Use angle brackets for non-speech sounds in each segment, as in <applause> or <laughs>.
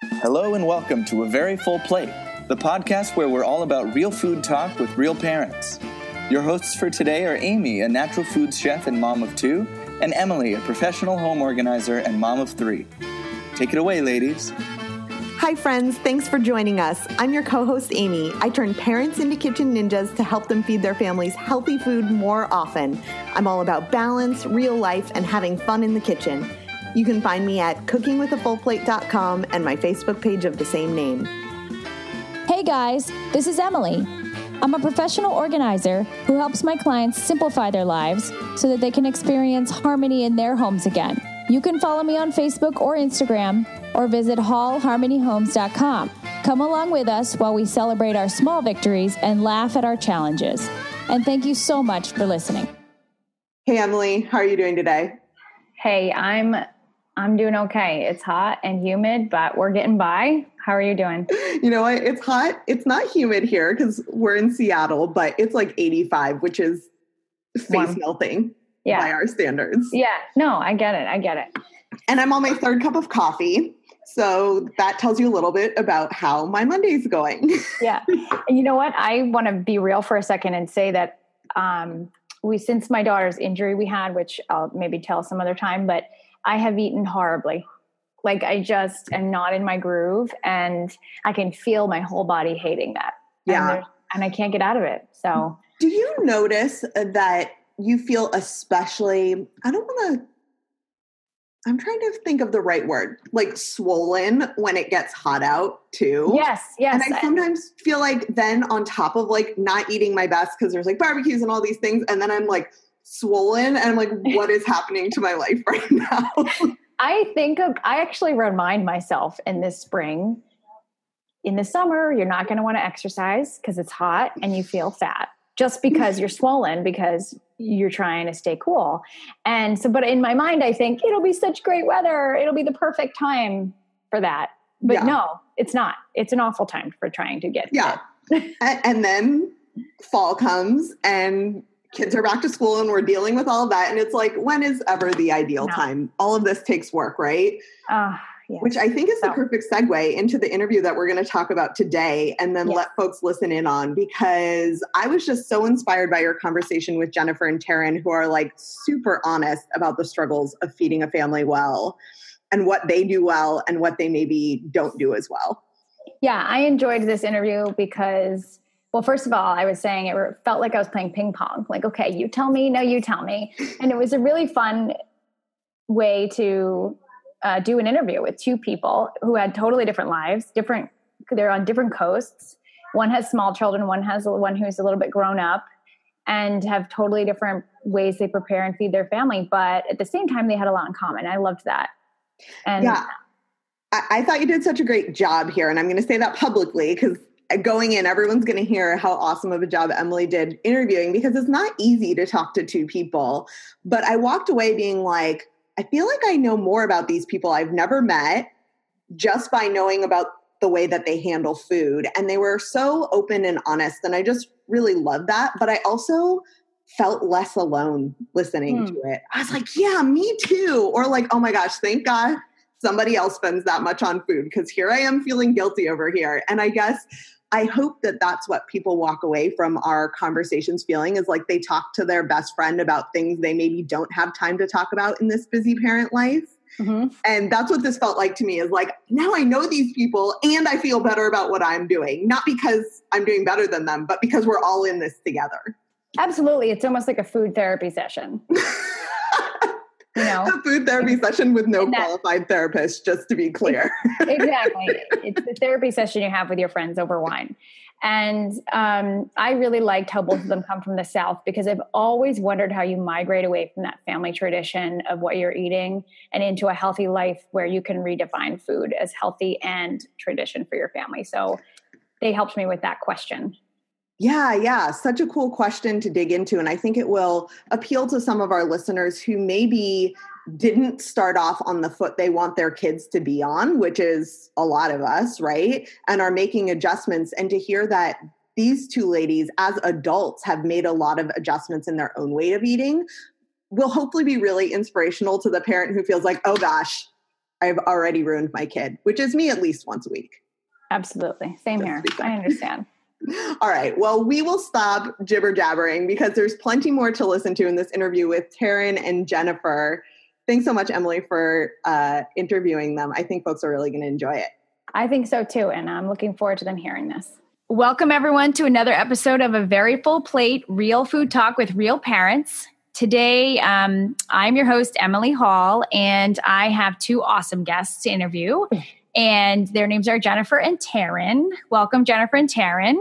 Hello and welcome to A Very Full Plate, the podcast where we're all about real food talk with real parents. Your hosts for today are Amy, a natural foods chef and mom of two, and Emily, a professional home organizer and mom of three. Take it away, ladies. Hi, friends. Thanks for joining us. I'm your co host, Amy. I turn parents into kitchen ninjas to help them feed their families healthy food more often. I'm all about balance, real life, and having fun in the kitchen. You can find me at cookingwithafullplate.com and my Facebook page of the same name. Hey guys, this is Emily. I'm a professional organizer who helps my clients simplify their lives so that they can experience harmony in their homes again. You can follow me on Facebook or Instagram or visit hallharmonyhomes.com. Come along with us while we celebrate our small victories and laugh at our challenges. And thank you so much for listening. Hey Emily, how are you doing today? Hey, I'm I'm doing okay. It's hot and humid, but we're getting by. How are you doing? <laughs> You know what? It's hot. It's not humid here because we're in Seattle, but it's like 85, which is face Warm. melting yeah. by our standards. Yeah. No, I get it. I get it. And I'm on my third cup of coffee. So that tells you a little bit about how my Monday's going. <laughs> yeah. And you know what? I want to be real for a second and say that um, we, since my daughter's injury we had, which I'll maybe tell some other time, but I have eaten horribly. Like I just am not in my groove and I can feel my whole body hating that. Yeah. And, and I can't get out of it. So, do you notice uh, that you feel especially, I don't want to I'm trying to think of the right word, like swollen when it gets hot out too. Yes, yes. And I sometimes feel like then on top of like not eating my best because there's like barbecues and all these things, and then I'm like swollen and I'm like, <laughs> what is happening to my life right now? <laughs> I think of, I actually remind myself in this spring, in the summer, you're not going to want to exercise because it's hot and you feel fat just because you're swollen because you're trying to stay cool. And so, but in my mind, I think it'll be such great weather. It'll be the perfect time for that. But yeah. no, it's not. It's an awful time for trying to get yeah. <laughs> and then fall comes and kids are back to school and we're dealing with all of that. And it's like, when is ever the ideal no. time? All of this takes work, right? Uh, yeah. Which I think is so. the perfect segue into the interview that we're going to talk about today and then let folks listen in on because I was just so inspired by your conversation with Jennifer and Taryn, who are like super honest about the struggles of feeding a family well and what they do well and what they maybe don't do as well. Yeah, I enjoyed this interview because well, first of all, I was saying it felt like I was playing ping pong. Like, okay, you tell me, no, you tell me. And it was a really fun way to uh, do an interview with two people who had totally different lives, different, they're on different coasts. One has small children, one has one who's a little bit grown up and have totally different ways they prepare and feed their family. But at the same time, they had a lot in common. I loved that. And yeah. I, I thought you did such a great job here. And I'm going to say that publicly because going in, everyone's going to hear how awesome of a job Emily did interviewing because it's not easy to talk to two people. But I walked away being like, I feel like I know more about these people I've never met just by knowing about the way that they handle food. And they were so open and honest. And I just really love that. But I also felt less alone listening hmm. to it. I was like, yeah, me too. Or like, oh my gosh, thank God somebody else spends that much on food because here I am feeling guilty over here. And I guess I hope that that's what people walk away from our conversations feeling is like they talk to their best friend about things they maybe don't have time to talk about in this busy parent life. Mm-hmm. And that's what this felt like to me is like, now I know these people and I feel better about what I'm doing. Not because I'm doing better than them, but because we're all in this together. Absolutely. It's almost like a food therapy session. <laughs> you know? A food therapy session with no qualified therapist just to be clear. <laughs> Exactly. It's the therapy session you have with your friends over wine. And um, i really liked how both of them come from the south because i've always wondered how you migrate away from that family tradition of what you're eating and into a healthy life where you can redefine food as healthy and tradition for your family. So they helped me with that question yeah, yeah. Such a cool question to dig into. And I think it will appeal to some of our listeners who maybe didn't start off on the foot they want their kids to be on, which is a lot of us, right? And are making adjustments. And to hear that these two ladies, as adults, have made a lot of adjustments in their own way of eating will hopefully be really inspirational to the parent who feels like, oh gosh, I've already ruined my kid, which is me at least once a week. Absolutely. Same here. I understand. All right. Well, we will stop jibber jabbering because there's plenty more to listen to in this interview with Taryn and Jennifer. Thanks so much, Emily, for uh, interviewing them. I think folks are really going to enjoy it. I think so too. And I'm looking forward to them hearing this. Welcome, everyone, to another episode of A Very Full Plate Real Food Talk with Real Parents. Today, um, I'm your host, Emily Hall, and I have two awesome guests to interview. And their names are Jennifer and Taryn. Welcome, Jennifer and Taryn.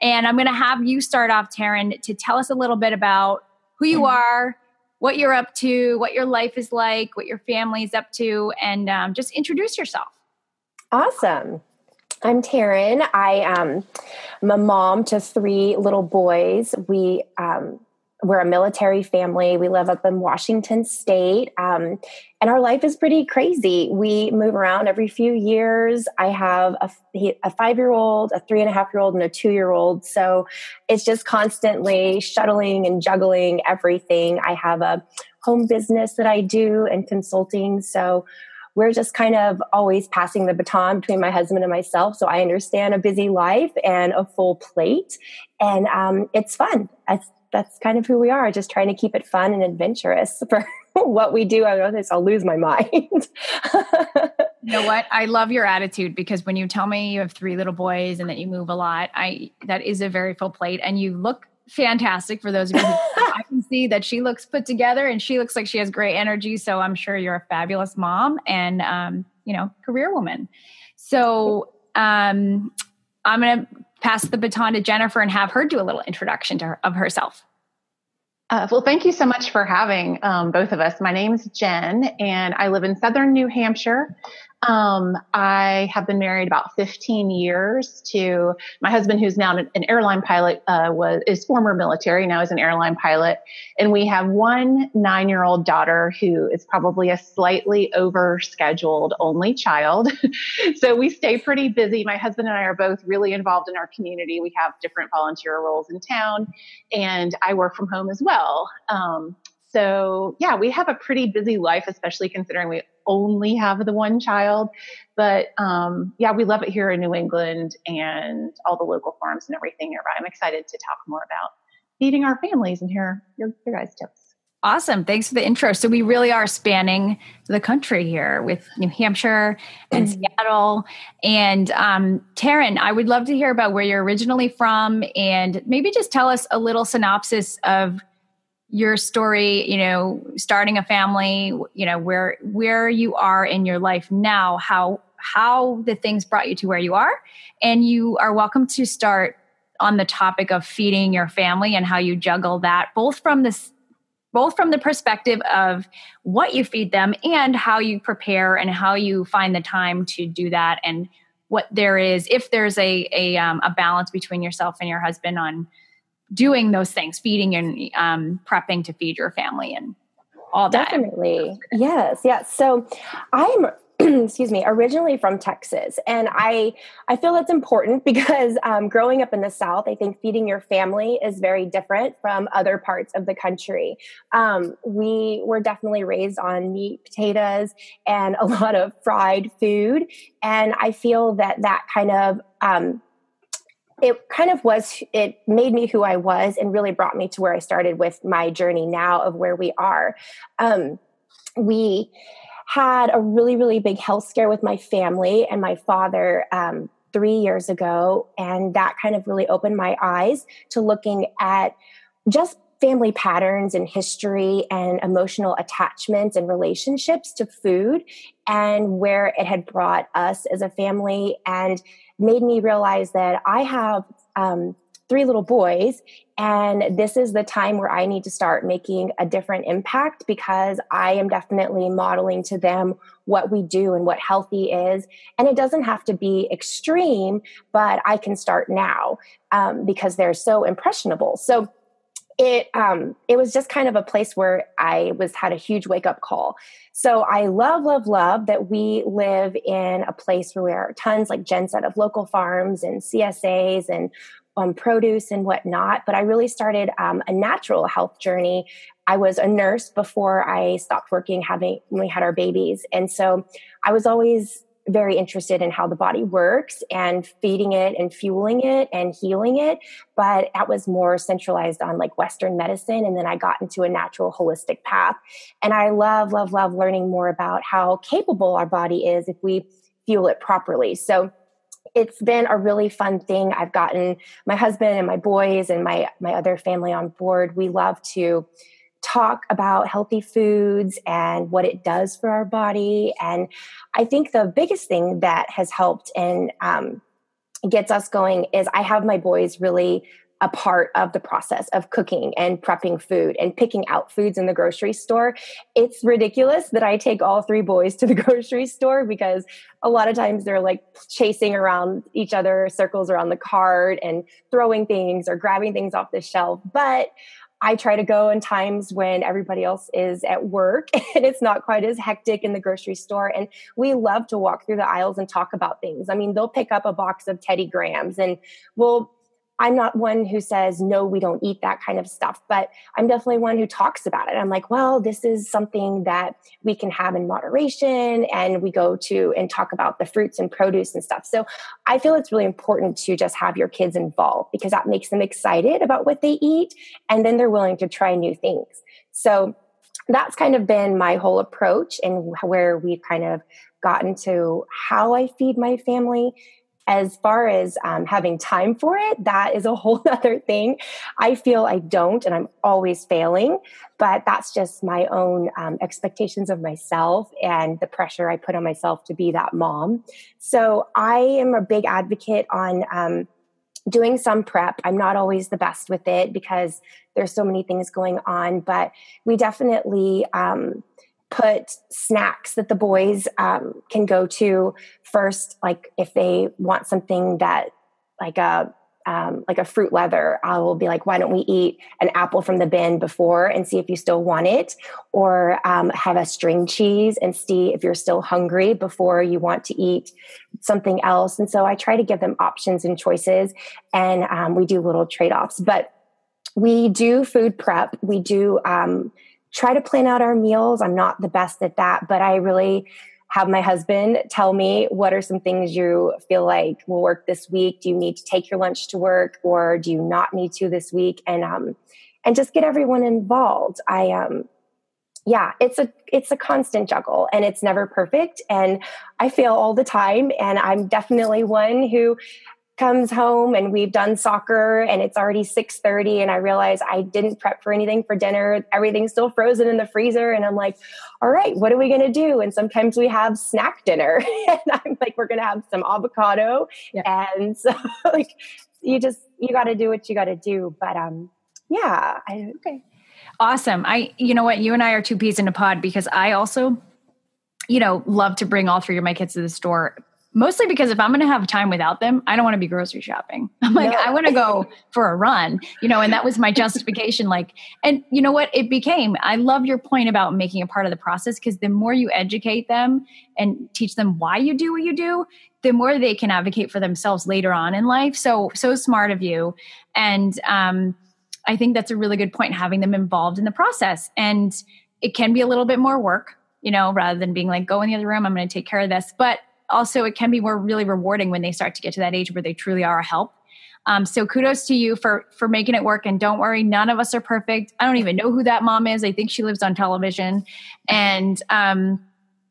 And I'm going to have you start off, Taryn, to tell us a little bit about who you are, what you're up to, what your life is like, what your family is up to, and um, just introduce yourself. Awesome. I'm Taryn. I um, am a mom to three little boys. We um, we're a military family. We live up in Washington State, um, and our life is pretty crazy. We move around every few years. I have a, a five year old, a three and a half year old, and a two year old. So it's just constantly shuttling and juggling everything. I have a home business that I do and consulting. So we're just kind of always passing the baton between my husband and myself. So I understand a busy life and a full plate, and um, it's fun. It's that's kind of who we are, just trying to keep it fun and adventurous <laughs> for what we do. I know this, I'll lose my mind. you know what? I love your attitude because when you tell me you have three little boys and that you move a lot, I that is a very full plate and you look fantastic for those of you who <laughs> I can see that she looks put together and she looks like she has great energy. So I'm sure you're a fabulous mom and um, you know, career woman. So um I'm gonna pass the baton to Jennifer and have her do a little introduction her, of herself. Uh, well, thank you so much for having um, both of us. My name is Jen, and I live in southern New Hampshire. Um, I have been married about 15 years to my husband, who's now an, airline pilot, uh, was is former military, now is an airline pilot, and we have one nine-year-old daughter who is probably a slightly over-scheduled only child. <laughs> so we stay pretty busy. My husband and I are both really involved in our community. We have different volunteer roles in town, and I work from home as well. Um, so yeah, we have a pretty busy life, especially considering we only have the one child. But um, yeah, we love it here in New England and all the local farms and everything nearby. I'm excited to talk more about feeding our families and hear your, your guys' tips. Awesome. Thanks for the intro. So, we really are spanning the country here with New Hampshire and mm-hmm. Seattle. And um, Taryn, I would love to hear about where you're originally from and maybe just tell us a little synopsis of your story you know starting a family you know where where you are in your life now how how the things brought you to where you are. And you are welcome to start on the topic of feeding your family and how you juggle that both from this both from the perspective of what you feed them and how you prepare and how you find the time to do that and what there is if there's a a, um, a balance between yourself and your husband on doing those things, feeding and um, prepping to feed your family and all that. Definitely. Yes. Yes. So I'm <clears throat> excuse me originally from texas and i i feel that's important <laughs> because um, growing up in the south i think feeding your family is very different from other parts of the country um, we were definitely raised on meat potatoes and a <laughs> lot of fried food and i feel that that kind of um, it kind of was it made me who i was and really brought me to where i started with my journey now of where we are. Um, we had a really really big health scare with my family and my father um, three years ago and that kind of really opened my eyes to looking at just family patterns and history and emotional attachments and relationships to food and where it had brought us as a family and made me realize that I have um, three little boys and this is the time where I need to start making a different impact because I am definitely modeling to them what we do and what healthy is. And it doesn't have to be extreme, but I can start now um, because they're so impressionable. So it um it was just kind of a place where i was had a huge wake up call so i love love love that we live in a place where there are tons like jen said of local farms and csas and um, produce and whatnot but i really started um, a natural health journey I was a nurse before I stopped working having when we had our babies. And so I was always very interested in how the body works and feeding it and fueling it and healing it. But that was more centralized on like Western medicine. And then I got into a natural holistic path. And I love, love, love learning more about how capable our body is if we fuel it properly. So it's been a really fun thing. I've gotten my husband and my boys and my my other family on board. We love to talk about healthy foods and what it does for our body. And I think the biggest thing that has helped and um, gets us going is I have my boys really a part of the process of cooking and prepping food and picking out foods in the grocery store. It's ridiculous that I take all three boys to the <laughs> grocery store because a lot of times they're like chasing around each other, circles around the cart and throwing things or grabbing things off the shelf. But I try to go in times when everybody else is at work <laughs> and it's not quite as hectic in the grocery store. And we love to walk through the aisles and talk about things. I mean, they'll pick up a box of Teddy Grahams and we'll I'm not one who says, no, we don't eat that kind of stuff, but I'm definitely one who talks about it. I'm like, well, this is something that we can have in moderation. And we go to and talk about the fruits and produce and stuff. So I feel it's really important to just have your kids involved because that makes them excited about what they eat. And then they're willing to try new things. So that's kind of been my whole approach and where we've kind of gotten to how I feed my family as far as um, having time for it, that is a <laughs> whole other thing. I feel I don't, and I'm always failing, but that's just my own um, expectations of myself and the pressure I put on myself to be that mom. So I am a big advocate on um, doing some prep. I'm not always the best with it because there's so many things going on, but we definitely, um, put snacks that the boys um, can go to first like if they want something that like a um, like a fruit leather i will be like why don't we eat an apple from the bin before and see if you still want it? Or um, have a string cheese and see if you're still hungry before you want to eat something else. And so i try to give them options and choices and um, we do little trade-offs. But we do food prep. We do um, try to plan out our meals. I'm not the best at that, but I really have my husband tell me what are some things you feel like will work this week. Do you need to take your lunch to work or do you not need to this week? And um and just get everyone involved. I um yeah, it's a it's a constant juggle and it's never perfect and I fail all the time and I'm definitely one who comes home and we've done soccer and it's already 6:30 and I realize I didn't prep for anything for dinner. Everything's still frozen in the freezer and I'm like, "All right, what are we going to do?" And sometimes we have snack dinner <laughs> and I'm like, "We're going to have some avocado." Yeah. And so <laughs> like you just you got to do what you got to do, but um yeah, I, okay. Awesome. I you know what, you and I are two peas in a pod because I also you know, love to bring all three of my kids to the store mostly because if I'm going to have time without them, I don't want to be grocery shopping. <laughs> I'm like, no. I want to go for a run, you know, and that was my <laughs> justification. Like, and you know what? It became, I love your point about making a part of the process because the more you educate them and teach them why you do what you do, the more they can advocate for themselves later on in life. So, so smart of you. And, um, I think that's a really good point, having them involved in the process. And it can be a little bit more work, you know, rather than being like, go in the other room, I'm going to take care of this. But also it can be more really rewarding when they start to get to that age where they truly are a help. Um, so kudos to you for for making it work. And don't worry, none of us are perfect. I don't even know who that mom is. I think she lives on television, and um,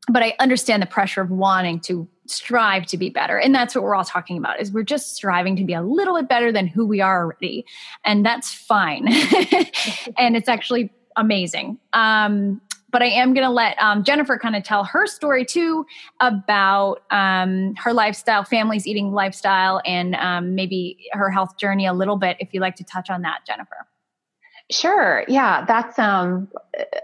but I understand the pressure of wanting to strive to be better and that's what we're all talking about is we're just striving to be a little bit better than who we are already and that's fine <laughs> and it's actually amazing um, but I am going to let um, Jennifer kind of tell her story too about um, her lifestyle, family's eating lifestyle, and um, maybe her health journey a little bit. If you'd like to touch on that, Jennifer. Sure. Yeah, that's um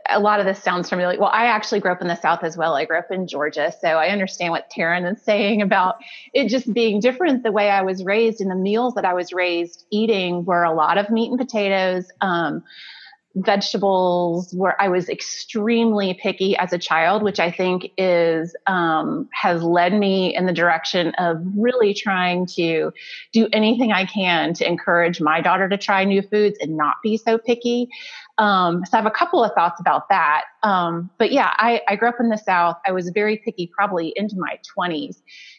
a lot of this sounds familiar. Well, I actually grew up in the South as well. I grew up in Georgia, so I understand what Taryn is saying about it just being different. The way I was raised and the meals that I was raised eating were a lot of meat and potatoes. Um, vegetables where I was extremely picky as a child, which I think is um, has led me in the direction of really trying to do anything I can to encourage my daughter to try new foods and not be so picky. Um, so I have a couple of thoughts about that. Um, but yeah, I, I grew up in the South. I was very picky, probably into my 20s,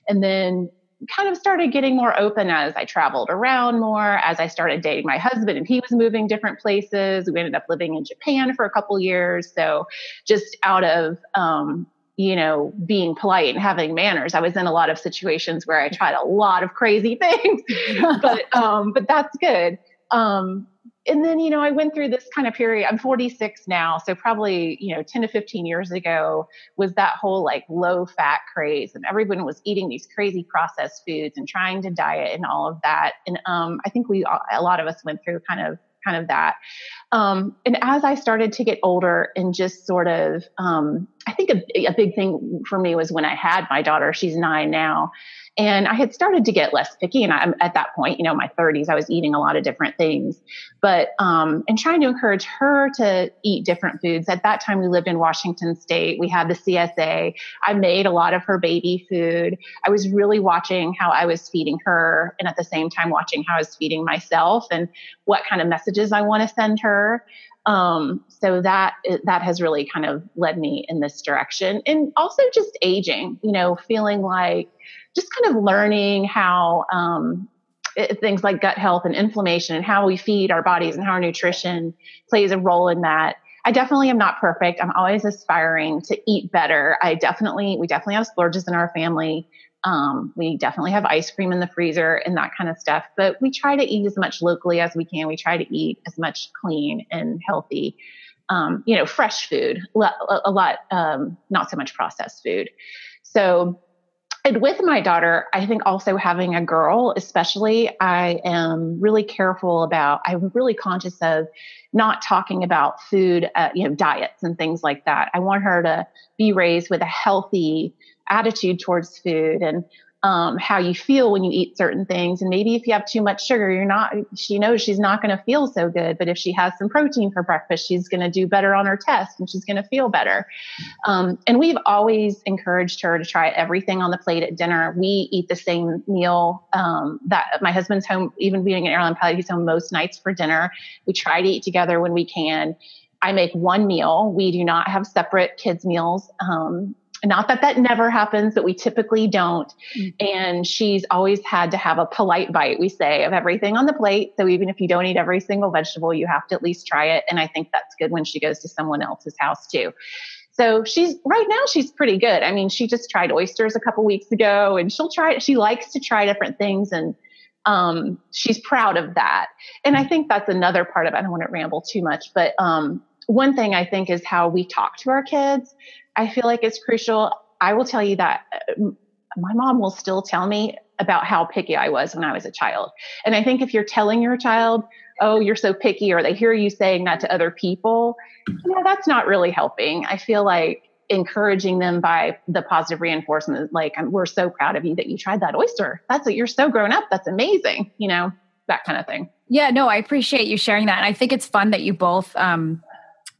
and then kind of started getting more open as I traveled around more, as I started dating my husband and he was moving different places. We ended up living in Japan for a couple years. So just out of, um, you know, being polite and having manners, I was in a lot of situations where I tried a lot of crazy <laughs> things, <laughs> but, um, but that's good. Um, and then, you know, I went through this kind of period. I'm 46 now. So probably, you know, 10 to 15 years ago was that whole like low fat craze and everyone was eating these crazy processed foods and trying to diet and all of that. And um, I think we, a lot of us went through kind of kind of that. Um, and as I started to get older and just sort of, um, I think a, a, big thing for me was when I had my daughter, she's nine now, and I had started to get less picky. And I'm at that point, you know, my 30s, I was eating a lot of different things, but, um, and trying to encourage her to eat different foods. At that time, we lived in Washington State. We had the CSA. I made a lot of her baby food. I was really watching how I was feeding her and at the same time watching how I was feeding myself and what kind of messages I want to send her. Um, so that that has really kind of led me in this direction, and also just aging. You know, feeling like just kind of learning how um, it, things like gut health and inflammation and how we feed our bodies and how our nutrition plays a role in that. I definitely am not perfect. I'm always aspiring to eat better. I definitely, we definitely have splurges in our family. Um, we definitely have ice cream in the freezer and that kind of stuff, but we try to eat as much locally as we can. We try to eat as much clean and healthy, um, you know, fresh food, a lot, um, not so much processed food. So and with my daughter, I think also having a girl, especially, I am really careful about, I'm really conscious of not talking about food, uh, you know, diets and things like that. I want her to be raised with a healthy attitude towards food and um, how you feel when you eat certain things. And maybe if you have too much sugar, you're not, she knows she's not going to feel so good. But if she has some protein for breakfast, she's going to do better on her test and she's going to feel better. Um, and we've always encouraged her to try everything on the plate at dinner. We eat the same meal um, that my husband's home, even being an airline pilot, he's home most nights for dinner. We try to eat together when we can. I make one meal. We do not have separate kids' meals. Um, not that that never happens, but we typically don't. Mm-hmm. And she's always had to have a polite bite, we say, of everything on the plate. So even if you don't eat every single vegetable, you have to at least try it. And I think that's good when she goes to someone else's house too. So she's right now she's pretty good. I mean, she just tried oysters a couple weeks ago and she'll try she likes to try different things and um, she's proud of that. And I think that's another part of it. I don't want to ramble too much, but um, one thing I think is how we talk to our kids. I feel like it's crucial. I will tell you that uh, my mom will still tell me about how picky I was when I was a child. And I think if you're telling your child, oh, you're so picky, or they hear you saying that to other people, you know, that's not really helping. I feel like encouraging them by the positive reinforcement, like, we're so proud of you that you tried that oyster. That's it. You're so grown up. That's amazing. You know, that kind of thing. Yeah, no, I appreciate you sharing that. And I think it's fun that you both um,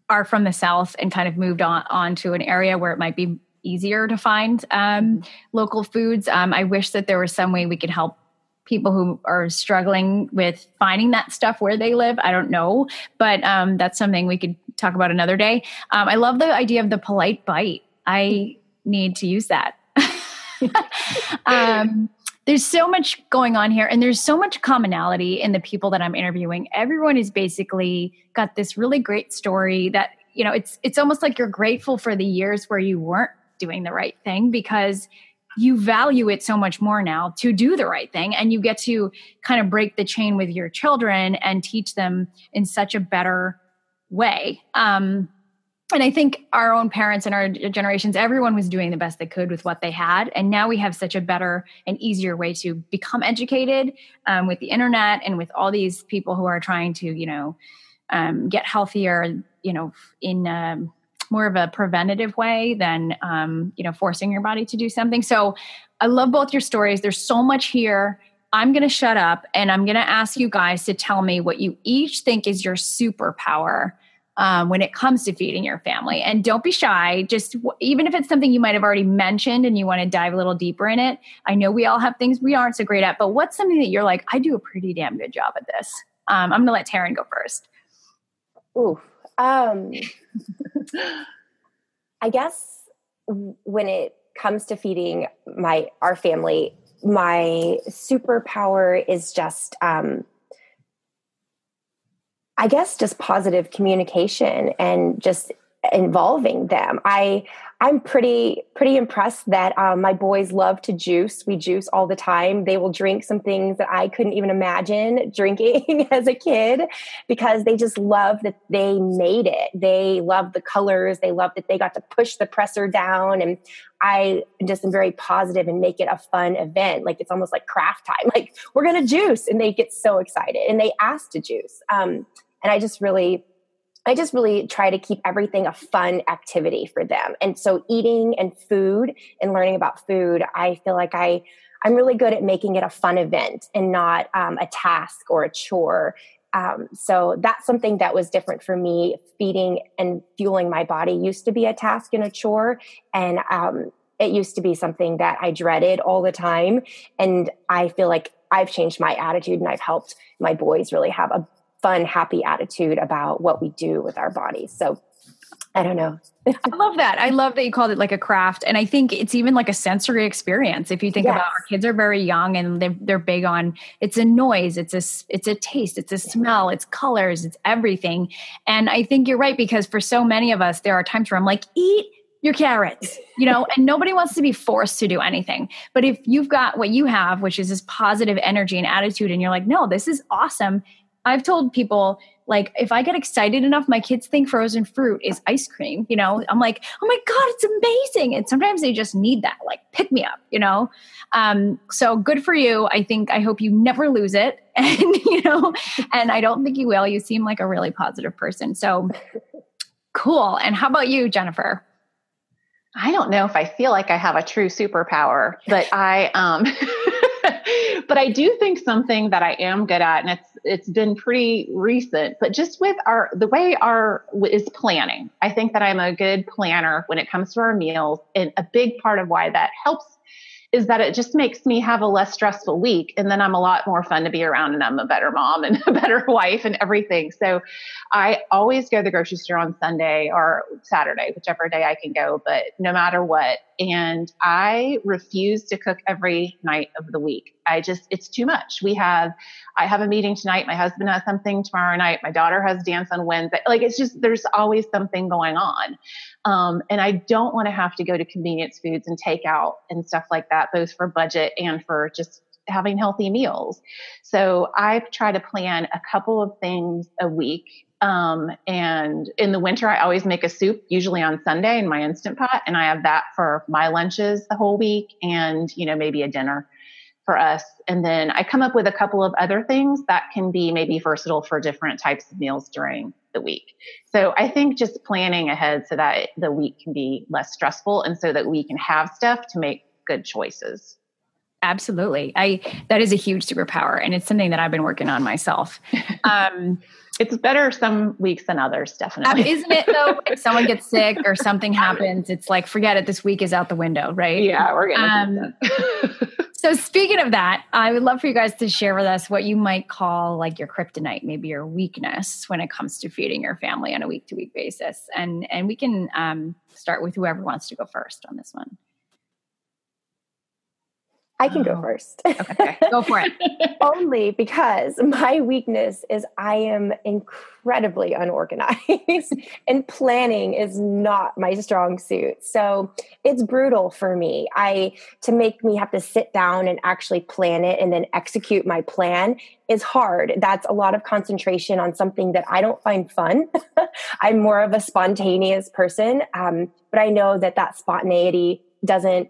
are from the south and kind of moved on on to an area where it might be easier to find um, local foods. Um, I wish that there was some way we could help people who are struggling with finding that stuff where they live. I don't know, but um, that's something we could talk about another day. Um, I love the idea of the polite bite. I need to use that. <laughs> <laughs> there's so much going on here and there's so much commonality in the people that i'm interviewing. Everyone is basically got this really great story that you know it's it's almost like you're grateful for the years where you weren't doing the right thing because you value it so much more now to do the right thing and you get to kind of break the chain with your children and teach them in such a better way. Um, and I think our own parents and our generations, everyone was doing the best they could with what they had. And now we have such a better and easier way to become educated um, with the internet and with all these people who are trying to, you know, um, get healthier, you know, in um, more of a preventative way than, um, you know, forcing your body to do something. So I love both your stories. There's so much here. I'm going to shut up and I'm going to ask you guys to tell me what you each think is your superpower um, when it comes to feeding your family. And don't be shy. Just even if it's something you might have already mentioned and you want to dive a little deeper in it. I know we all have things we aren't so great at, but what's something that you're like, I do a pretty damn good job at this? Um, I'm going to let Taryn go first. Ooh, um, <laughs> I guess when it comes to feeding my our family, my superpower is just um, I guess just positive communication and just involving them. I I'm pretty pretty impressed that um, my boys love to juice. We juice all the time. They will drink some things that I couldn't even imagine <laughs> drinking as a kid because they just love that they made it. They love the colors. They love that they got to push the presser down. And I just am very positive and make it a fun event. Like it's almost like craft time. <laughs> Like we're gonna juice, and they get so excited and they ask to juice. Um, and I just really I just really try to keep everything a fun activity for them. And so eating and food and learning about food, I feel like I I'm really good at making it a fun event and not um, a task or a chore. Um, so that's something that was different for me. Feeding and fueling my body used to be a task and a chore, and um, it used to be something that I dreaded all the time. And I feel like I've changed my attitude and I've helped my boys really have a fun, happy attitude about what we do with our bodies. So I don't know. <laughs> I love that. I love that you called it like a craft. And I think it's even like a sensory experience. If you think yes. about our kids are very young and they're, they're big on it's a noise, it's a, it's a taste, it's a smell, it's colors, it's everything. And I think you're right because for so many of us, there are times where I'm like, eat your carrots, you know, and nobody wants to be forced to do anything. But if you've got what you have, which is this positive energy and attitude, and you're like, no, this is awesome, I've told people like if I get excited enough, my kids think frozen fruit is ice cream. You know, I'm like, oh my god, it's amazing. And sometimes they just need that, like pick me up. You know, um, so good for you. I think I hope you never lose it, <laughs> and you know, and I don't think you will. You seem like a really positive person. So cool. And how about you, Jennifer? I don't know if I feel like I have a true superpower, but I um <laughs> <laughs> but I do think something that I am good at, and it's it's been pretty recent, but just with our the way our is planning. I think that I'm a good planner when it comes to our meals, and a big part of why that helps is that it just makes me have a less stressful week and then I'm a lot more fun to be around and I'm a better mom and <laughs> a better wife and everything. So I always go to the grocery store on Sunday or Saturday, whichever day I can go, but no matter what. And I refuse to cook every night of the week. I just, it's too much. We have, I have a meeting tonight. My husband has something tomorrow night. My daughter has dance on Wednesday. Like it's just, there's always something going on. Um, and I don't want to have to go to convenience foods and take out and stuff like that, both for budget and for just having healthy meals. So I try to plan a couple of things a week. Um, and in the winter, I always make a soup, usually on Sunday in my instant pot. And I have that for my lunches the whole week and, you know, maybe a dinner for us. And then I come up with a couple of other things that can be maybe versatile for different types of meals during the week. So I think just planning ahead so that the week can be less stressful and so that we can have stuff to make good choices. Absolutely. I that is a huge superpower and it's something that I've been working on myself. <laughs> Um it's better some weeks than others, definitely. Um, isn't it though? if <laughs> someone gets sick or something happens, it's like forget it. This week is out the window, right? Yeah, we're gonna. Um, <laughs> so speaking of that, I would love for you guys to share with us what you might call like your kryptonite, maybe your weakness when it comes to feeding your family on a week to week basis, and and we can um, start with whoever wants to go first on this one. I can go oh. first. Okay, go for it. <laughs> Only because my weakness is I am incredibly unorganized <laughs> and planning is not my strong suit. So it's brutal for me. I to make me have to sit down and actually plan it and then execute my plan is hard. That's a lot of concentration on something that I don't find fun. <laughs> I'm more of a spontaneous person, um, but I know that that spontaneity doesn't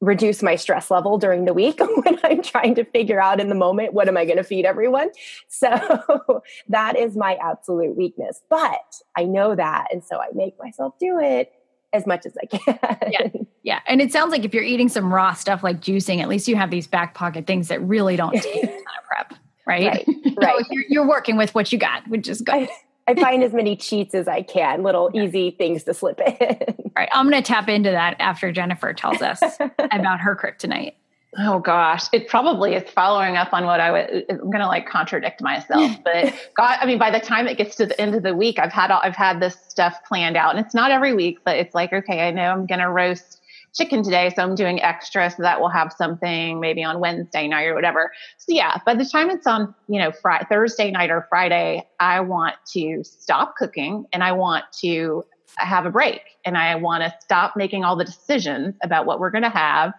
reduce my stress level during the week <laughs> when I'm trying to figure out in the moment what am I going to feed everyone. <laughs> So that is my absolute weakness. But I know that and so I make myself do it as much as I <laughs> can. Yeah. Yeah. And it sounds like if you're eating some raw stuff like juicing, at least you have these back pocket things that really don't take a ton of prep. Right. Right. right. So you're, you're, working with what you got, which is good. I find as many cheats as I can, little easy things to slip in. All right, I'm going to tap into that after Jennifer tells us <laughs> about her kryptonite. Oh gosh, it probably is following up on what I would. I'm going to like contradict myself, <laughs> but God, I mean, by the time it gets to the end of the week, I've had all, I've had this stuff planned out, and it's not every week, but it's like okay, I know I'm going to roast chicken today, so I'm doing extra, so that we'll have something maybe on Wednesday night or whatever. So yeah, by the time it's on, you know, Friday, Thursday night or Friday, I want to stop cooking and I want to have a break and I want to stop making all the decisions about what we're going to have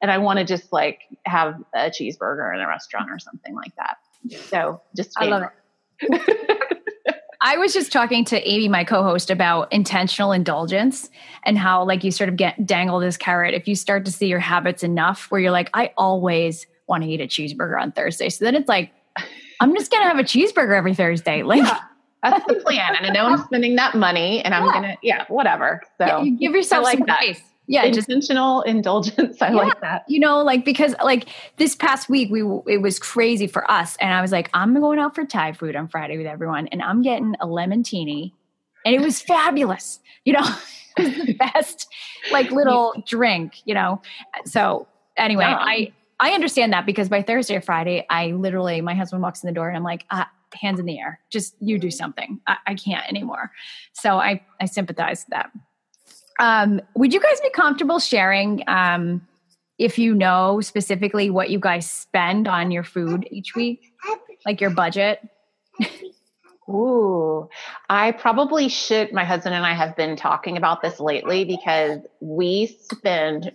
and I want to just like have a cheeseburger in a restaurant or something like that. So just I love it. <laughs> I was just talking to Amy, my co-host, about intentional indulgence and how like you sort of get dangle this carrot if you start to see your habits enough where you're like, I always want to eat a cheeseburger on Thursday. So then it's like, I'm just gonna have a cheeseburger every Thursday. Like yeah. That's the <laughs> plan. And I know I'm spending that money and I'm yeah. gonna, yeah, whatever. So yeah, you give yourself like some that. Yeah intentional just, indulgence. I yeah, like that. you know like because like this past week we it was crazy for us and i was like i'm going out for thai food on friday with everyone and i'm getting a Limontini and it was fabulous you know? <laughs> It was the best like little drink you know? So anyway yeah. i i understand that because by thursday or friday i literally my husband walks in the door and i'm like ah, hands in the air. Just you do something. I, I can't anymore. So i i sympathize with that um, would you guys be comfortable sharing um, if you know specifically what you guys spend on your food each week, like your budget? Ooh, I probably should. My husband and I have been talking about this lately because we spend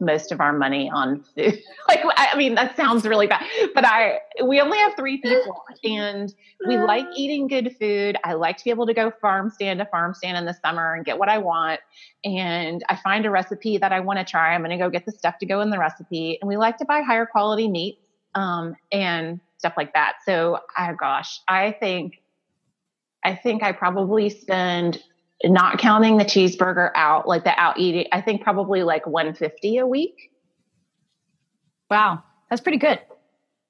most of our money on food. <laughs> like, I mean, that sounds really bad, but I, we only have three people and we like eating good food. I like to be able to go farm stand to farm stand in the summer and get what I want. And I find a recipe that I want to try. I'm going to go get the stuff to go in the recipe. And we like to buy higher quality meats, um, and stuff like that. So, oh gosh, I think, I think I probably spend not counting the cheeseburger out, like the out eating, I think probably like 150 a week. Wow. That's pretty good.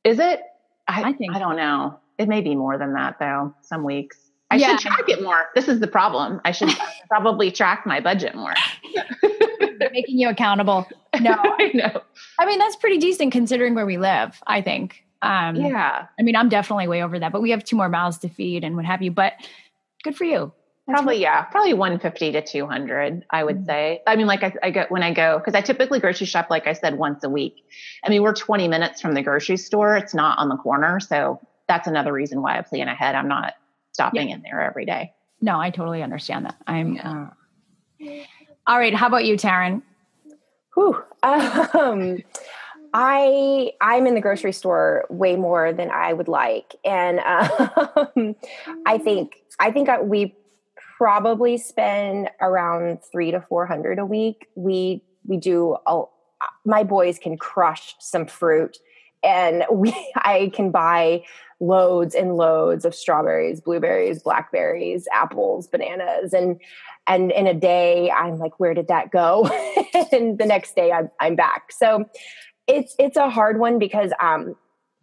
Is it? I, I think. I don't know. It may be more than that though, some weeks. I yeah. should track it more. This is the problem. I should <laughs> probably track my budget more. Making you accountable. No, <laughs> I know. I mean, that's pretty decent considering where we live, I think. Um, yeah. I mean, I'm definitely way over that, but we have two more mouths to feed and what have you. But good for you probably yeah probably 150 to 200 i would mm-hmm. say i mean like I, I go when i go because i typically grocery shop like i said once a week i mean we're 20 minutes from the grocery store it's not on the corner so that's another reason why i plan ahead i'm not stopping yeah. in there every day no i totally understand that i'm yeah. uh, all right how about you taryn Whew. Um, I I'm in the grocery store way more than I would like, and <laughs> um, I think I think we probably spend around three to four hundred a week. We we do a, my boys can crush some fruit and <laughs> we I can buy loads and loads of strawberries, blueberries, blackberries, apples, bananas and and in a day I'm like where did that go? <laughs> and the next day I'm I'm back. So it's it's a hard one because um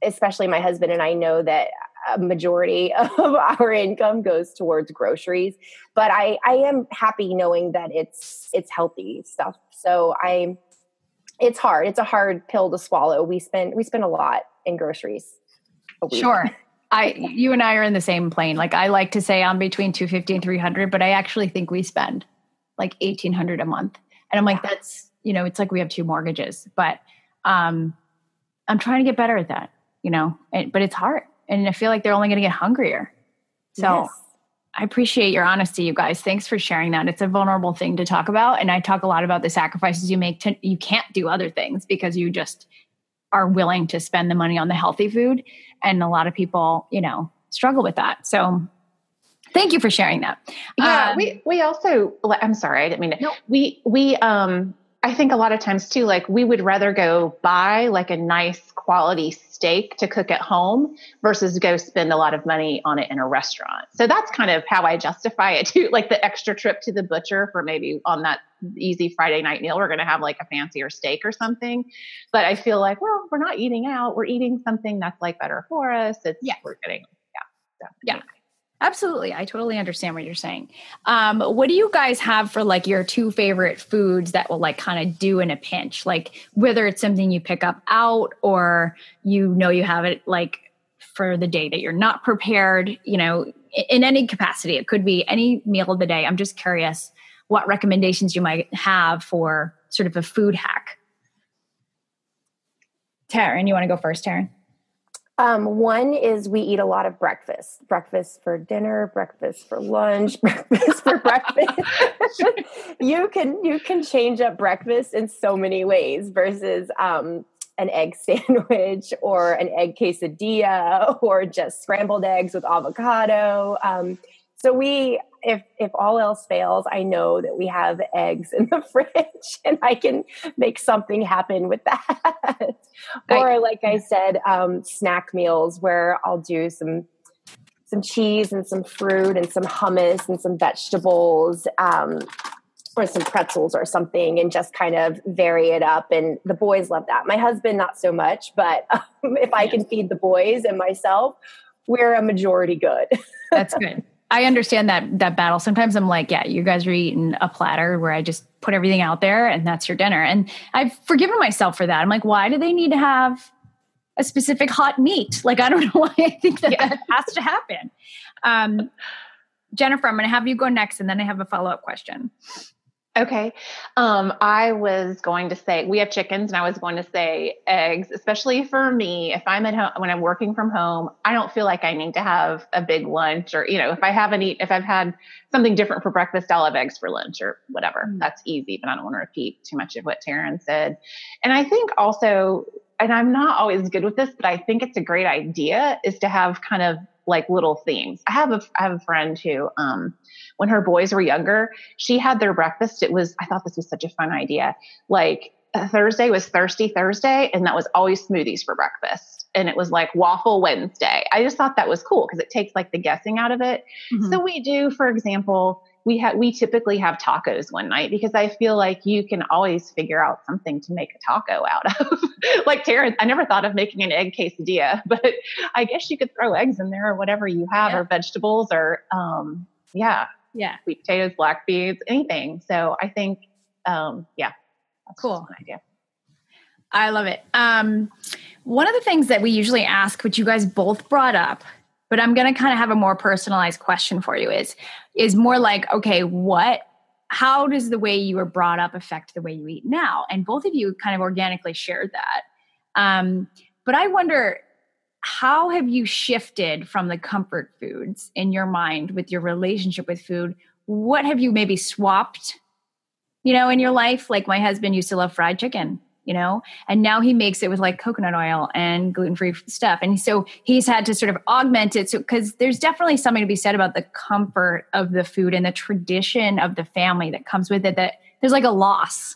especially my husband and I know that a majority <laughs> of our income goes towards groceries but i i am happy knowing that it's it's healthy stuff. So i it's hard it's a hard pill to swallow. We spend we spend a lot in groceries sure. <laughs> I you and i are in the same plane. Like i like to say i'm between 250 and 300 but i actually think we spend like 1800 a month. And i'm like that's you know it's like we have two mortgages but um i'm trying to get better at that you know? And, but it's hard and I feel like they're only going to get hungrier. So yes. I appreciate your honesty, you guys. Thanks for sharing that. It's a vulnerable thing to talk about, and I talk a lot about the sacrifices you make. To you can't do other things because you just are willing to spend the money on the healthy food, and a lot of people, you know, struggle with that. So thank you for sharing that. Yeah, um, we we also. I'm sorry, I didn't mean to. No. We we um I think a lot of times too, like we would rather go buy like a nice quality steak to cook at home versus go spend a lot of money on it in a restaurant. So that's kind of how I justify it <laughs> too. Like the extra trip to the butcher for maybe on that easy Friday night meal, we're going to have like a fancier steak or something. But I feel like, well, we're not eating out. We're eating something that's like better for us. It's, yeah. we're getting, yeah. So, yeah. Absolutely. I totally understand what you're saying. Um, what do you guys have for like your two favorite foods that will like kind of do in a pinch? Like whether it's something you pick up out or you know you have it like for the day that you're not prepared, you know, in any capacity. It could be any meal of the day. I'm just curious what recommendations you might have for sort of a food hack. Taryn, you want to go first, Taryn? Um, one is we eat a lot of breakfast. Breakfast for dinner, breakfast for lunch, <laughs> breakfast for breakfast. <laughs> you can you can change up breakfast in so many ways versus um, an egg <laughs> sandwich or an egg quesadilla or just scrambled eggs with avocado. Um, so we if if all else fails, I know that we have eggs in the <laughs> fridge and I can make something happen with that. or like I said, um, snack meals where I'll do some some cheese and some fruit and some hummus and some vegetables. Um, or some pretzels or something and just kind of vary it up and the boys love that my husband not so much but um, if i can feed the boys and myself we're a majority good that's good I understand that that battle. Sometimes I'm like, yeah, you guys are eating a platter where I just put everything out there and that's your dinner. And I've forgiven myself for that. I'm like, why do they need to have a specific hot meat? Like, I don't <laughs> know why I think that yeah. that has to happen. Um, Jennifer, I'm going to have you go next, and then I have a follow up question. Okay. Um, I was going to say we have chickens, and I was going to say eggs, especially for me. If I'm at home when I'm working from home, I don't feel like I need to have a big lunch, or you know, if I haven't eat, if I've had something different for breakfast, I'll have eggs for lunch or whatever. Mm-hmm. That's easy, but I don't want to repeat too much of what Taryn said. And I think also, and I'm not always good with this, but I think it's a great idea is to have kind of like little themes. I have a I have a friend who um when her boys were younger, she had their breakfast. It was I thought this was such a fun idea. Like Thursday was Thirsty Thursday, and that was always smoothies for breakfast. And it was like Waffle Wednesday. I just thought that was cool because it takes like the guessing out of it. Mm-hmm. So we do, for example, we have we typically have tacos one night because I feel like you can always figure out something to make a taco out of. <laughs> like Taryn, I never thought of making an egg quesadilla, <laughs> but I guess you could throw eggs in there or whatever you have, yeah. or vegetables, or um, yeah, yeah, sweet potatoes, black beans, anything. So I think, um, yeah, cool idea. I love it. Um, one of the things that we usually ask, which you guys both brought up, but I'm going to kind of have a more personalized question for you is is more like okay, what how does the way you were brought up affect the way you eat now? And both of you kind of organically shared that. Um, but I wonder how have you shifted from the comfort foods in your mind with your relationship with food? What have you maybe swapped, you know, in your life? Like my husband used to love fried chicken you know? And now he makes it with like coconut oil and gluten-free stuff. And so he's had to sort of augment it. So because there's definitely something to be said about the comfort of the food and the tradition of the family that comes with it that there's like a loss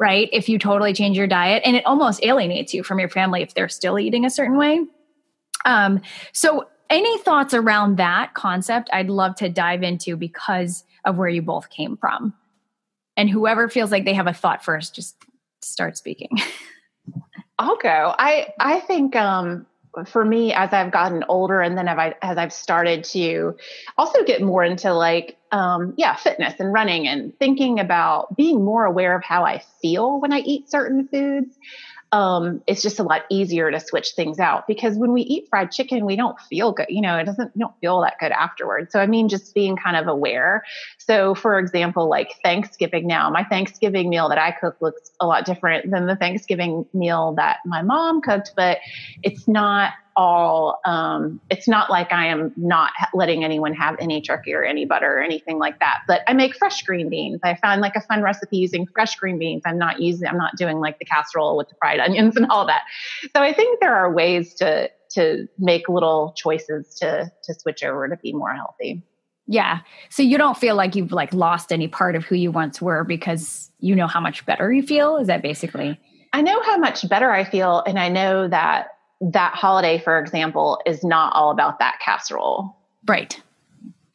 right? If you totally change your diet and it almost alienates you from your family if they're still eating a certain way. Um so any thoughts around that concept i'd love to dive into because of where you both came from? And whoever feels like they have a thought first just start speaking? <laughs> I'll go. I I think um, for me, as I've gotten older, and then I, as I've started to also get more into like um, yeah, fitness and running, and thinking about being more aware of how I feel when I eat certain foods um, it's just a lot easier to switch things out because when we eat fried chicken, we don't feel good. You know, it doesn't, you don't feel that good afterwards. So, I mean, just being kind of aware. So, for example, like Thanksgiving now, my Thanksgiving meal that I cook looks a lot different than the Thanksgiving meal that my mom cooked, but it's not all um, it's not like i am not letting anyone have any turkey or any butter or anything like that but i make fresh green beans. I found like a fun recipe using fresh green beans. I'm not using i'm not doing like the casserole with the fried onions <laughs> and all that. So i think there are ways to to make little choices to to switch over to be more healthy yeah so you don't feel like you've like lost any part of who you once were because you know how much better you feel is that basically I know how much better I feel, and I know that that holiday, for example, is not all about that casserole. Right.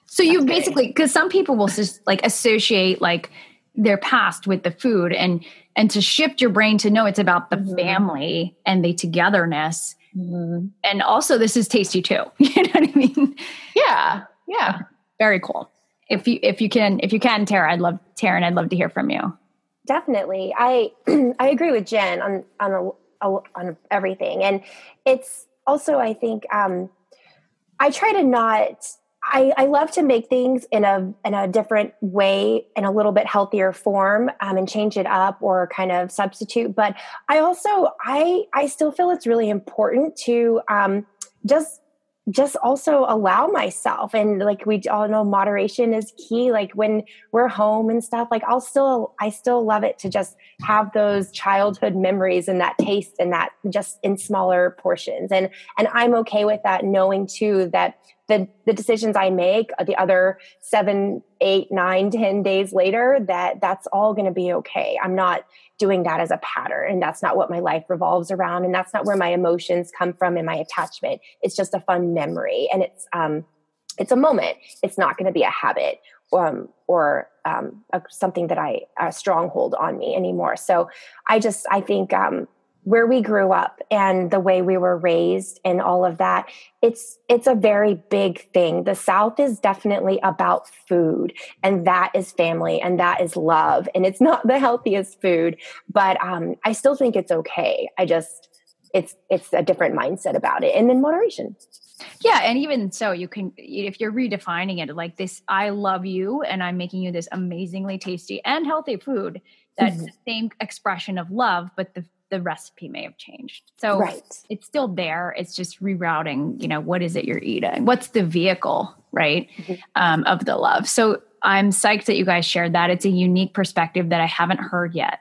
So That's you basically, because some people will just like associate like their past with the food and and to shift your brain to know it's about the mm-hmm. family and the togetherness. Mm-hmm. And also this is tasty too. <laughs> you know what I mean? Yeah. Yeah. Very cool. If you if you can if you can, Tara, I'd love Taryn, I'd love to hear from you. Definitely. I <clears throat> I agree with Jen on on a, on everything. And it's also I think um I try to not I, I, love to make things in a in a different way in a little bit healthier form um, and change it up or kind of substitute but i also i i still feel it's really important to um, just just also allow myself and like we all know moderation is key like when we're home and stuff like i'll still i still love it to just have those childhood memories and that taste and that just in smaller portions and and i'm okay with that knowing too that the the decisions i make uh, the other seven eight nine ten days later that that's all going to be okay. I'm not doing that as a pattern and that's not what my life revolves around and that's not where my emotions come from and my attachment. It's just a fun memory and it's um it's a moment. It's not going to be a habit um, or um, a, something that i a stronghold on me anymore. So i just i think um where we grew up and the way we were raised and all of that it's it's a very big thing. The south is definitely about food and that is family and that is love and it's <laughs> not the healthiest food but um, i still think it's okay. I just it's it's a different mindset about it and then moderation. Yeah and even so you can if you're redefining it like this i love you and i'm making you this amazingly tasty and healthy food that's mm-hmm. the same expression of love but the the recipe may have changed. So right. it's still there. It's just rerouting, you know, what is it you're eating? What's the vehicle, right? Mm-hmm. Um, of the love. So I'm psyched that you guys shared that. It's a unique perspective that I haven't heard yet.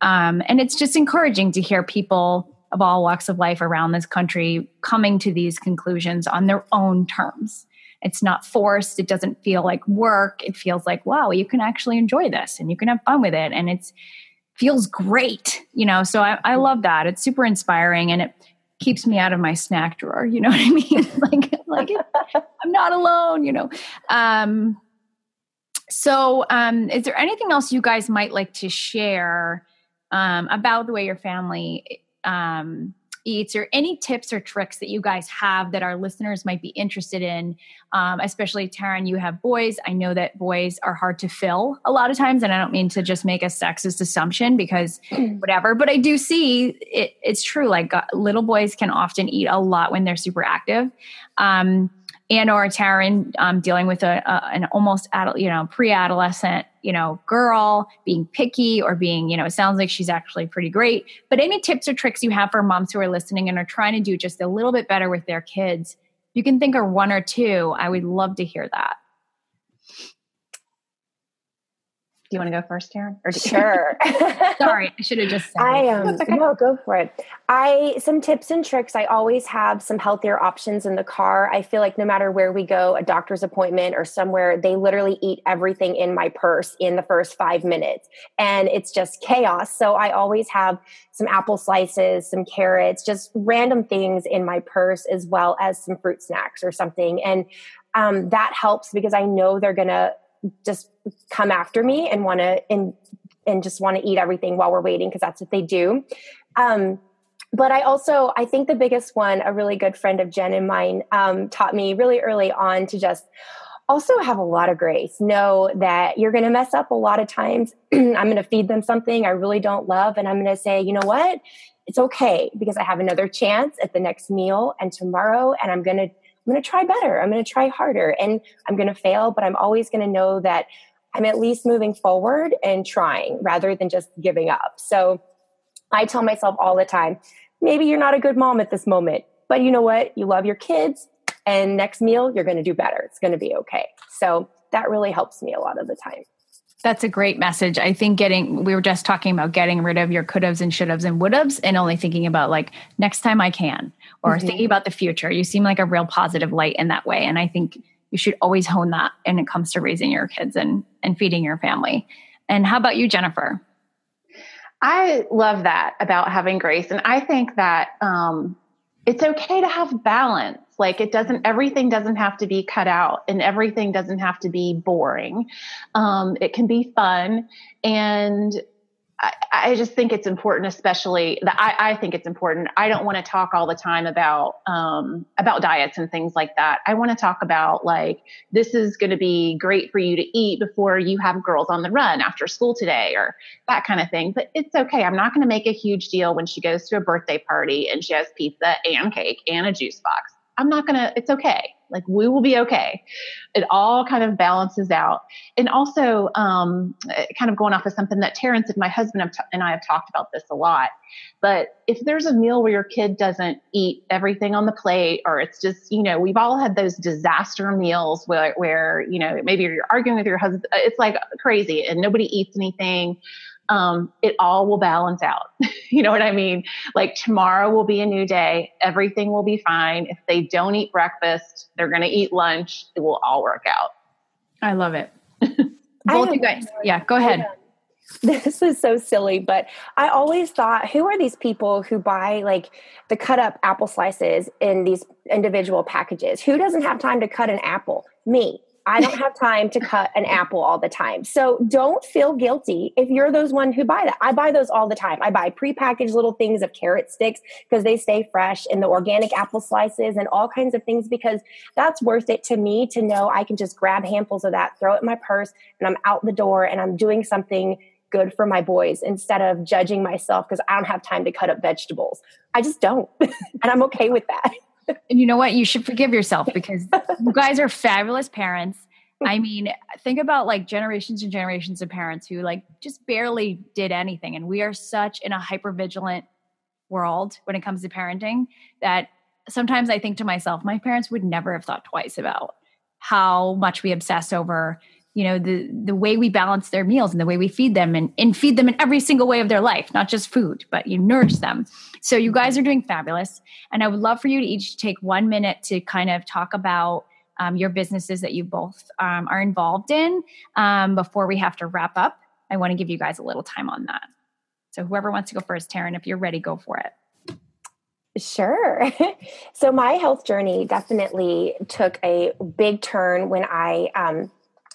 Um, and it's just encouraging to hear people of all walks of life around this country coming to these conclusions on their own terms. It's not forced. It doesn't feel like work. It feels like, wow, you can actually enjoy this and you can have fun with it. And it's feels great, you know. So I, I love that. It's super inspiring and it keeps me out of my snack drawer. You know what I <laughs> mean? like, like I'm not alone, you know. Um, so, um, is there anything else you guys might like to share um, about the way your family um, eats or any tips or tricks that you guys have that our listeners might be interested in. Um, especially taryn you have boys. I know that boys are hard to fill a lot of times and i don't mean to just make a sexist assumption because <clears throat> whatever but i do see it, it's true. Like uh, little boys can often eat a lot when they're super active. Um, and or Taryn um, dealing with a, a, an almost adult, you know, pre-adolescent, you know, girl being picky or being, you know, it sounds like she's actually pretty great. But any tips or tricks you have for moms who are listening and are trying to do just a little bit better with their kids, you can think of one or two. I would love to hear that. Do you want to go first, Karen? Or <laughs> sure. <laughs> Sorry, I should have just. Said I am. Um, okay. No, go for it. I some tips and tricks. I always have some healthier options in the car. I feel like no matter where we go, a doctor's appointment or somewhere, they literally eat everything in my purse in the first five minutes, and it's just chaos. So I always have some apple slices, some carrots, just random things in my purse, as well as some fruit snacks or something, and um, that helps because I know they're gonna just come after me and want to and and just want to eat everything while we're waiting because that's what they do. Um, but I also I think the biggest one, a really good friend of Jen and mine, um, taught me really early on to just also have a lot of grace. Know that you're going to mess up a lot of times. <clears throat> I'm going to feed them something I really don't love, and I'm going to say, you know what? It's okay because I have another chance at the next meal and tomorrow, and I'm going to I'm going to try better. I'm going to try harder and I'm going to fail, but I'm always going to know that I'm at least moving forward and trying rather than just giving up. So I tell myself all the time, maybe you're not a good mom at this moment, but you know what? You love your kids and next meal, you're going to do better. It's going to be okay. So that really helps me a lot of the time. That's a great message. I think getting, we were just talking about getting rid of your could haves and should haves and would haves and only thinking about like next time I can or mm-hmm. thinking about the future. You seem like a real positive light in that way. And I think you should always hone that when it comes to raising your kids and, and feeding your family. And how about you, Jennifer? I love that about having grace. And I think that um, it's okay to have balance. Like it doesn't, everything doesn't have to be cut out and everything doesn't have to be boring. Um, it can be fun. And I, just think it's important, especially that I, I, think it's important. I don't want to talk all the time about um, about diets and things like that. I want to talk about like this is going to be great for you to eat before you have girls on the run after school today, or that kind of thing. But it's okay. I'm not going to make a huge deal when she goes to a birthday party and she has pizza and cake and a juice box. I'm not going to. It's okay. Like we will be okay. It all kind of balances out. And also, um, kind of going off of something that Taryn and my husband and I have talked about this a lot. But if there's a meal where your kid doesn't eat everything on the plate, or it's just, you know, we've all had those disaster meals where, where you know, maybe you're arguing with your husband, it's like crazy and nobody eats anything um, it all will balance out. <laughs> you know what I mean? Like tomorrow will be a new day. Everything will be fine. If they don't eat breakfast, they're going to eat lunch. It will all work out. I love it. Both you guys. Yeah, go ahead. <laughs> This is so silly, but I always thought, who are these people who buy like the cut up apple slices in these individual packages? Who doesn't have time to cut an apple? Me. I don't have time to cut an apple all the time. So don't feel guilty if you're those one who buy that. I buy those all the time. I buy prepackaged little things of carrot sticks because they stay fresh and the organic apple slices and all kinds of things because that's worth it to me to know I can just grab handfuls of that, throw it in my purse and I'm out the door and I'm doing something good for my boys instead of judging myself because I don't have time to cut up vegetables. I just don't. <laughs> and I'm okay with that. And you know what? You should forgive yourself because you guys are fabulous parents. I <laughs> mean, think about like generations and generations of parents who like just barely did anything. And we are such in a hyper vigilant world when it comes to parenting that sometimes I think to myself, my parents would never have thought twice about how much we obsess over you know the the way we balance their meals and the way we feed them and, and feed them in every single way of their life not just food but you nourish them. So you guys are doing fabulous. And i would love for you to each take one minute to kind of talk about um, your businesses that you both um, are involved in um, before we have to wrap up. I want to give you guys a little time on that. So whoever wants to go first taryn if you're ready go for it. Sure. <laughs> so my health journey definitely took a big turn when I um,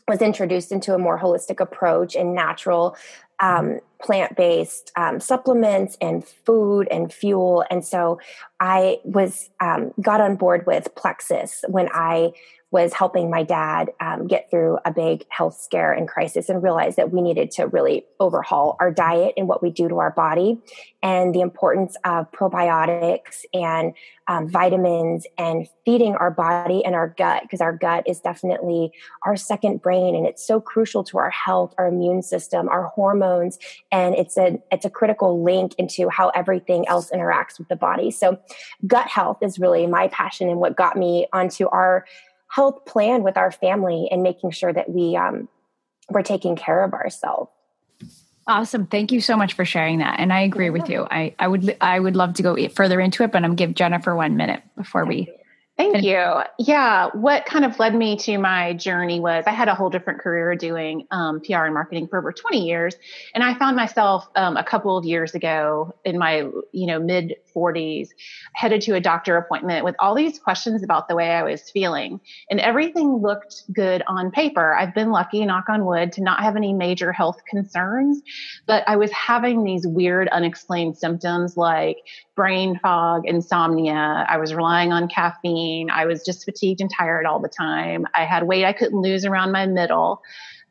was introduced into a more holistic approach and natural um, plant-based um, supplements and food and fuel. And so i was um, got on board with plexus when i was helping my dad um, get through a big health scare and crisis and realized that we needed to really overhaul our diet and what we do to our body and the importance of probiotics and um, vitamins and feeding our body and our gut because our gut is definitely our second brain and it's so crucial to our health our immune system our hormones and it's a it's a critical link into how everything else interacts with the body so gut health is really my passion and what got me onto our health plan with our family and making sure that we um, we're taking care of ourselves. Awesome. Thank you so much for sharing that. And I agree with you. I, I would I would love to go further into it, but I'm give Jennifer one minute before we Thank you. Yeah. What kind of led me to my journey was I had a whole different career doing um, PR and marketing for over 20 years. And I found myself um, a couple of years ago in my, you know, mid 40s, headed to a doctor appointment with all these questions about the way I was feeling. And everything looked good on paper. I've been lucky, knock on wood, to not have any major health concerns. But I was having these weird, unexplained symptoms like brain fog, insomnia. I was relying on caffeine. I was just fatigued and tired all the time. I had weight I couldn't lose around my middle.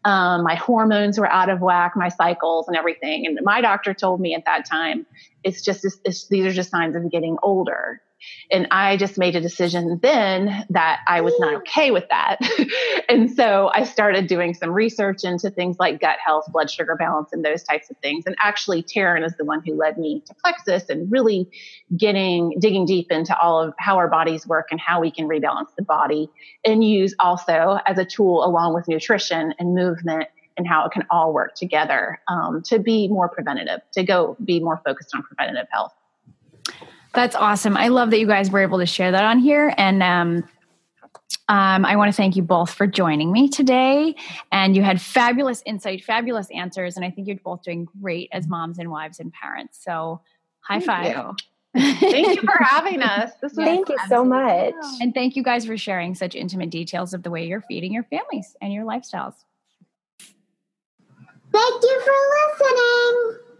Um, my hormones were out of whack, my cycles and everything. And my doctor told me at that time, it's just, it's, these are just signs of getting older. And I just made a decision then that I was not okay with that. <laughs> and so I started doing some research into things like gut health, blood sugar balance, and those types of things. And actually, Taryn is the one who led me to Plexus and really getting, digging deep into all of how our bodies work and how we can rebalance the body and use also as a tool along with nutrition and movement and how it can all work together um, to be more preventative, to go be more focused on preventative health. That's awesome. I love that you guys were able to share that on here. And um, um, I want to thank you both for joining me today. And you had fabulous insight, fabulous answers. And I think you're both doing great as moms and wives and parents. So, high thank five. You. thank you for <laughs> having us. This was thank you so much. And thank you guys for sharing such intimate details of the way you're feeding your families and your lifestyles. Thank you for listening.